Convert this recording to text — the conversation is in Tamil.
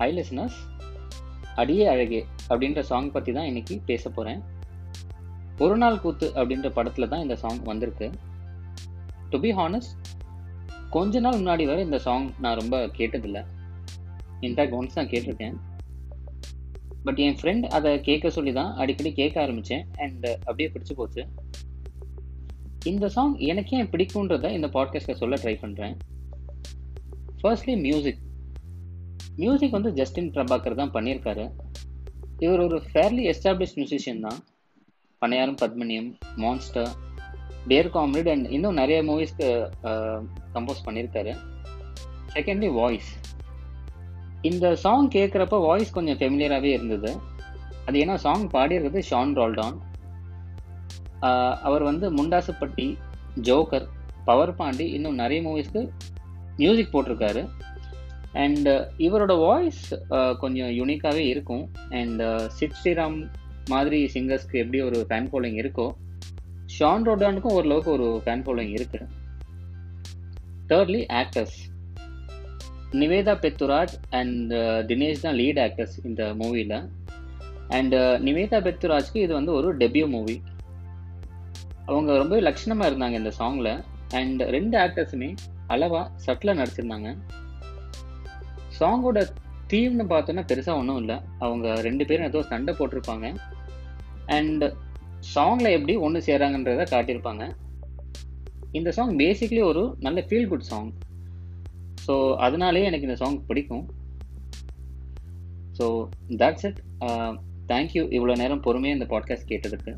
ஹை லிசனர்ஸ் அடியே அழகே அப்படின்ற சாங் பற்றி தான் இன்னைக்கு பேச போகிறேன் ஒரு நாள் கூத்து அப்படின்ற படத்தில் தான் இந்த சாங் வந்திருக்கு. டு பி ஹானஸ்ட் கொஞ்ச நாள் முன்னாடி வரை இந்த சாங் நான் ரொம்ப கேட்டதில்லை. இன்ஃபேக்ட் ஒன்ஸ் தான் கேட்டிருக்கேன். பட் என் ஃப்ரெண்ட் அதை கேட்க சொல்லி தான் அடிக்கடி கேட்க ஆரம்பித்தேன் அண்ட் அப்படியே பிடிச்சி போச்சு. இந்த சாங் எனக்கு ஏன் பிடிக்குன்றதை இந்த பாட்காஸ்ட்டில் சொல்ல ட்ரை பண்ணுறேன் ஃபர்ஸ்ட்லி மியூசிக் மியூசிக் வந்து ஜஸ்டின் பிரபாகர் தான் பண்ணியிருக்காரு. இவர் ஒரு ஃபேர்லி எஸ்டாப்ளிஷ் மியூசிஷியன் தான். Pannaiyarum Padminiyum Monster Dear Comrade and இன்னும் நிறைய மூவிஸ்க்கு கம்போஸ் பண்ணியிருக்காரு. செகண்ட்லி வாய்ஸ் இந்த சாங் கேட்குறப்ப வாய்ஸ் கொஞ்சம் ஃபெமிலியராகவே இருந்தது. அது ஏன்னா சாங் பாடியிருக்கிறது ஷான் ரால்டான் அவர் வந்து முண்டாசுப்பட்டி ஜோக்கர் பவர் பாண்டி இன்னும் நிறைய மூவிஸ்க்கு மியூசிக் போட்டிருக்காரு. அண்ட் uh, இவரோட வாய்ஸ் uh, கொஞ்சம் யூனிக்காகவே இருக்கும். அண்ட் சித் ஸ்ரீராம் மாதிரி சிங்கர்ஸ்க்கு எப்படி ஒரு ஃபேன் ஃபாலோயிங் இருக்கோ ஷான் ரோடானுக்கும் ஓரளவுக்கு ஒரு ஃபேன் ஃபாலோயிங் இருக்கு. Thirdly actors Nivetha Pethuraj and uh, Dinesh தான் லீட் ஆக்டர்ஸ் இந்த மூவியில் அண்ட் நிவேதா பெத்துராஜ்க்கு இது வந்து ஒரு டெபியூ மூவி அவங்க ரொம்ப லட்சணமாக இருந்தாங்க இந்த சாங்கில் அண்ட் ரெண்டு ஆக்டர்ஸுமே அளவாக சட்டில் நடிச்சிருந்தாங்க. சாங்கோட தீம்னு பார்த்தோன்னா பெருசாக ஒன்றும் இல்லை. அவங்க ரெண்டு பேரும் ஏதோ சண்டை போட்டிருப்பாங்க. அண்ட் சாங்கில் எப்படி ஒன்று சேராங்கன்றத காட்டியிருப்பாங்க. இந்த சாங் பேசிக்லி ஒரு நல்ல ஃபீல் குட் சாங் ஸோ அதனாலேயே எனக்கு இந்த சாங் பிடிக்கும். ஸோ தட்ஸ் இட் தேங்க்யூ இவ்வளோ நேரம் பொறுமையாக இந்த பாட்காஸ்ட் கேட்டதுக்கு.